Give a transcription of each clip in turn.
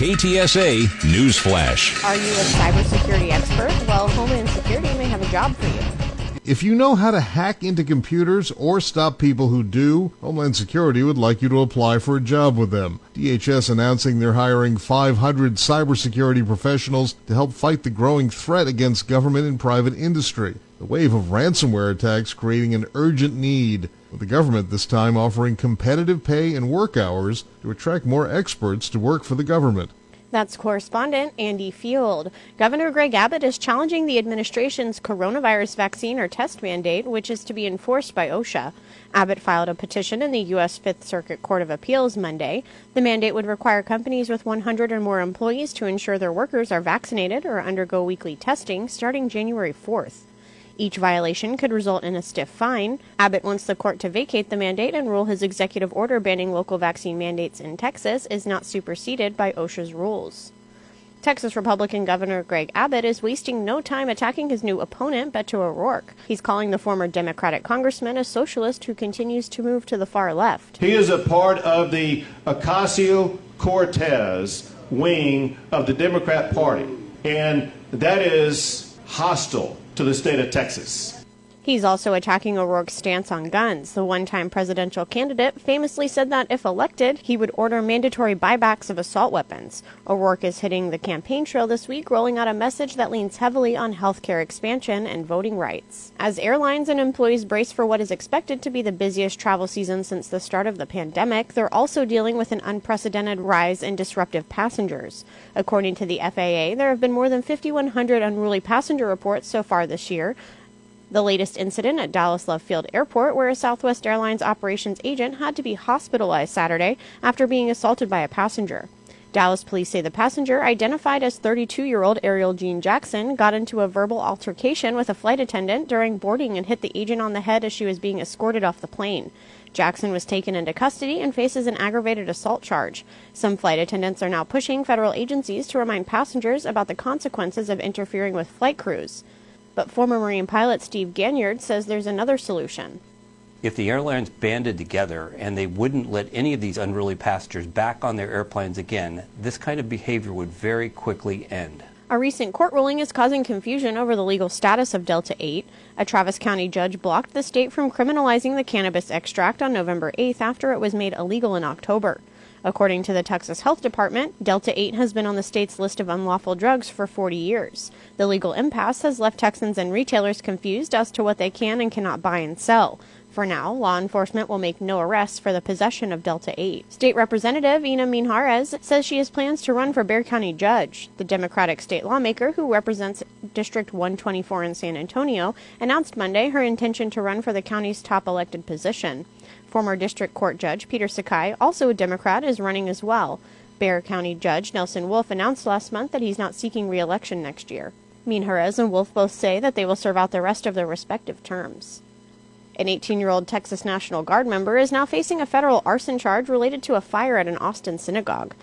KTSA Newsflash. Are you a cybersecurity expert? Well, Homeland Security may have a job for you. If you know how to hack into computers or stop people who do, Homeland Security would like you to apply for a job with them. DHS announcing they're hiring 500 cybersecurity professionals to help fight the growing threat against government and private industry. The wave of ransomware attacks creating an urgent need, with the government this time offering competitive pay and work hours to attract more experts to work for the government. That's correspondent Andy Field. Governor Greg Abbott is challenging the administration's coronavirus vaccine or test mandate, which is to be enforced by OSHA. Abbott filed a petition in the U.S. Fifth Circuit Court of Appeals Monday. The mandate would require companies with 100 or more employees to ensure their workers are vaccinated or undergo weekly testing starting January 4th. Each violation could result in a stiff fine. Abbott wants the court to vacate the mandate and rule his executive order banning local vaccine mandates in Texas is not superseded by OSHA's rules. Texas Republican Governor Greg Abbott is wasting no time attacking his new opponent, Beto O'Rourke. He's calling the former Democratic congressman a socialist who continues to move to the far left. He is a part of the Ocasio Cortez wing of the Democrat Party, and that is hostile to the state of Texas. He's also attacking O'Rourke's stance on guns. The one time presidential candidate famously said that if elected, he would order mandatory buybacks of assault weapons. O'Rourke is hitting the campaign trail this week, rolling out a message that leans heavily on healthcare expansion and voting rights. As airlines and employees brace for what is expected to be the busiest travel season since the start of the pandemic, they're also dealing with an unprecedented rise in disruptive passengers. According to the FAA, there have been more than 5,100 unruly passenger reports so far this year, the latest incident at Dallas Love Field Airport, where a Southwest Airlines operations agent had to be hospitalized Saturday after being assaulted by a passenger. Dallas police say the passenger, identified as 32 year old Ariel Jean Jackson, got into a verbal altercation with a flight attendant during boarding and hit the agent on the head as she was being escorted off the plane. Jackson was taken into custody and faces an aggravated assault charge. Some flight attendants are now pushing federal agencies to remind passengers about the consequences of interfering with flight crews. But former Marine pilot Steve Ganyard says there's another solution. If the airlines banded together and they wouldn't let any of these unruly passengers back on their airplanes again, this kind of behavior would very quickly end. A recent court ruling is causing confusion over the legal status of Delta 8. A Travis County judge blocked the state from criminalizing the cannabis extract on November 8th after it was made illegal in October. According to the Texas Health Department, Delta 8 has been on the state's list of unlawful drugs for 40 years. The legal impasse has left Texans and retailers confused as to what they can and cannot buy and sell. For now, law enforcement will make no arrests for the possession of Delta 8. State Representative Ina Minjarez says she has plans to run for Bexar County judge. The Democratic state lawmaker who represents District 124 in San Antonio announced Monday her intention to run for the county's top elected position. Former District Court Judge Peter Sakai, also a Democrat, is running as well. Bexar County Judge Nelson Wolff announced last month that he's not seeking re-election next year. Minjarez and Wolff both say that they will serve out the rest of their respective terms. An 18 year old Texas National Guard member is now facing a federal arson charge related to a fire at an Austin synagogue.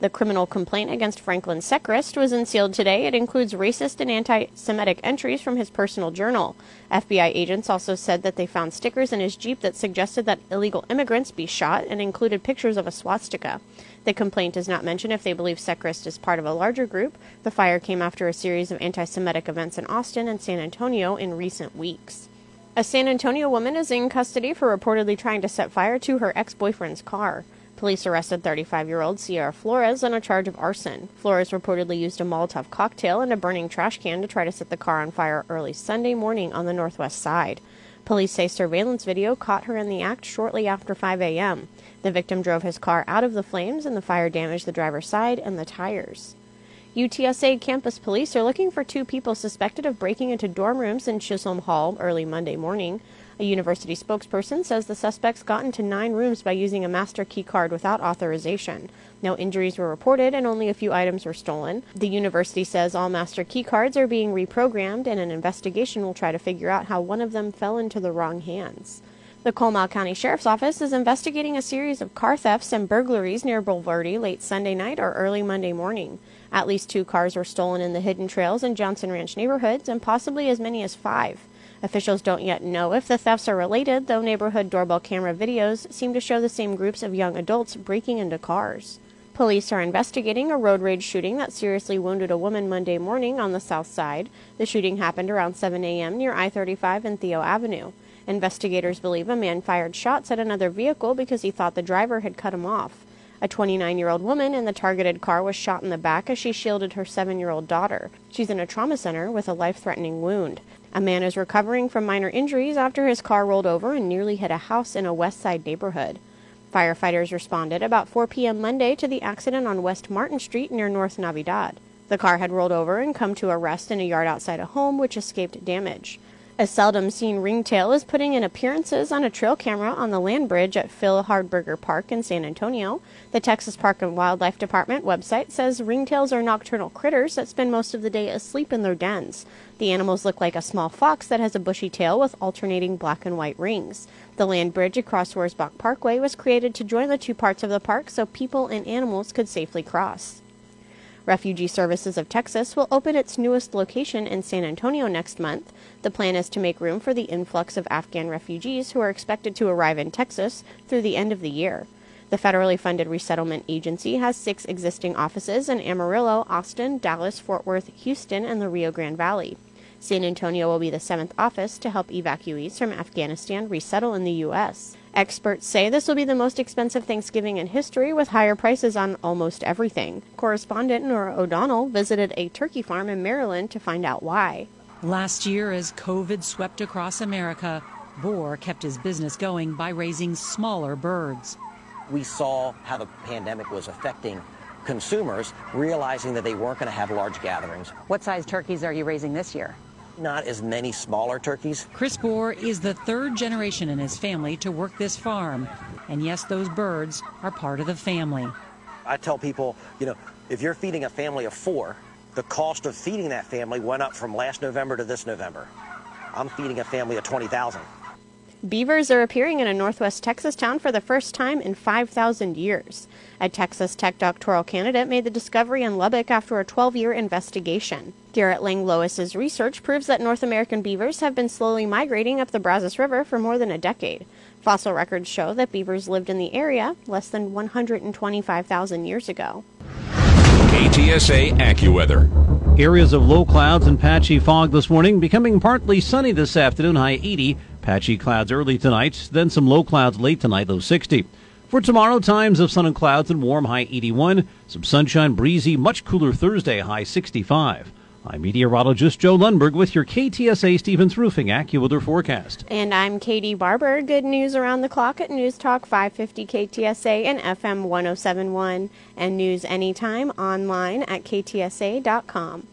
The criminal complaint against Franklin Sechrist was unsealed today. It includes racist and anti Semitic entries from his personal journal. FBI agents also said that they found stickers in his Jeep that suggested that illegal immigrants be shot and included pictures of a swastika. The complaint does not mention if they believe Sechrist is part of a larger group. The fire came after a series of anti Semitic events in Austin and San Antonio in recent weeks. A San Antonio woman is in custody for reportedly trying to set fire to her ex boyfriend's car. Police arrested 35 year old Sierra Flores on a charge of arson. Flores reportedly used a Molotov cocktail and a burning trash can to try to set the car on fire early Sunday morning on the northwest side. Police say surveillance video caught her in the act shortly after 5 a.m. The victim drove his car out of the flames, and the fire damaged the driver's side and the tires. UTSA campus police are looking for two people suspected of breaking into dorm rooms in Chisholm Hall early Monday morning. A university spokesperson says the suspects got into nine rooms by using a master key card without authorization. No injuries were reported and only a few items were stolen. The university says all master key cards are being reprogrammed and an investigation will try to figure out how one of them fell into the wrong hands. The Comal County Sheriff's Office is investigating a series of car thefts and burglaries near Bulverde late Sunday night or early Monday morning. At least two cars were stolen in the Hidden Trails and Johnson Ranch neighborhoods, and possibly as many as five. Officials don't yet know if the thefts are related, though neighborhood doorbell camera videos seem to show the same groups of young adults breaking into cars. Police are investigating a road rage shooting that seriously wounded a woman Monday morning on the south side. The shooting happened around 7 a.m. near I 35 and Theo Avenue. Investigators believe a man fired shots at another vehicle because he thought the driver had cut him off. A 29 year old woman in the targeted car was shot in the back as she shielded her seven year old daughter. She's in a trauma center with a life threatening wound. A man is recovering from minor injuries after his car rolled over and nearly hit a house in a West Side neighborhood. Firefighters responded about 4 p.m. Monday to the accident on West Martin Street near North Navidad. The car had rolled over and come to a rest in a yard outside a home, which escaped damage. A seldom seen ringtail is putting in appearances on a trail camera on the land bridge at Phil Hardberger Park in San Antonio. The Texas Park and Wildlife Department website says ringtails are nocturnal critters that spend most of the day asleep in their dens. The animals look like a small fox that has a bushy tail with alternating black and white rings. The land bridge across Wurzbach Parkway was created to join the two parts of the park so people and animals could safely cross. Refugee Services of Texas will open its newest location in San Antonio next month. The plan is to make room for the influx of Afghan refugees who are expected to arrive in Texas through the end of the year. The federally funded resettlement agency has six existing offices in Amarillo, Austin, Dallas, Fort Worth, Houston, and the Rio Grande Valley. San Antonio will be the seventh office to help evacuees from Afghanistan resettle in the U.S. Experts say this will be the most expensive Thanksgiving in history with higher prices on almost everything. Correspondent Norah O'Donnell visited a turkey farm in Maryland to find out why. Last year, as COVID swept across America, Bohr kept his business going by raising smaller birds. We saw how the pandemic was affecting consumers, realizing that they weren't going to have large gatherings. What size turkeys are you raising this year? Not as many smaller turkeys. Chris Bohr is the third generation in his family to work this farm. And yes, those birds are part of the family. I tell people, you know, if you're feeding a family of four, the cost of feeding that family went up from last November to this November. I'm feeding a family of 20,000. Beavers are appearing in a northwest Texas town for the first time in 5,000 years. A Texas Tech doctoral candidate made the discovery in Lubbock after a 12 year investigation. Garrett Langlois's research proves that North American beavers have been slowly migrating up the Brazos River for more than a decade. Fossil records show that beavers lived in the area less than 125,000 years ago. KTSA AccuWeather. Areas of low clouds and patchy fog this morning, becoming partly sunny this afternoon, high 80. Patchy clouds early tonight, then some low clouds late tonight, low 60. For tomorrow, times of sun and clouds and warm, high 81. Some sunshine, breezy, much cooler Thursday, high 65. I'm meteorologist Joe Lundberg with your KTSA Stevens Roofing AccuWeather forecast. And I'm Katie Barber. Good news around the clock at News Talk 550 KTSA and FM 1071 and news anytime online at ktsa.com.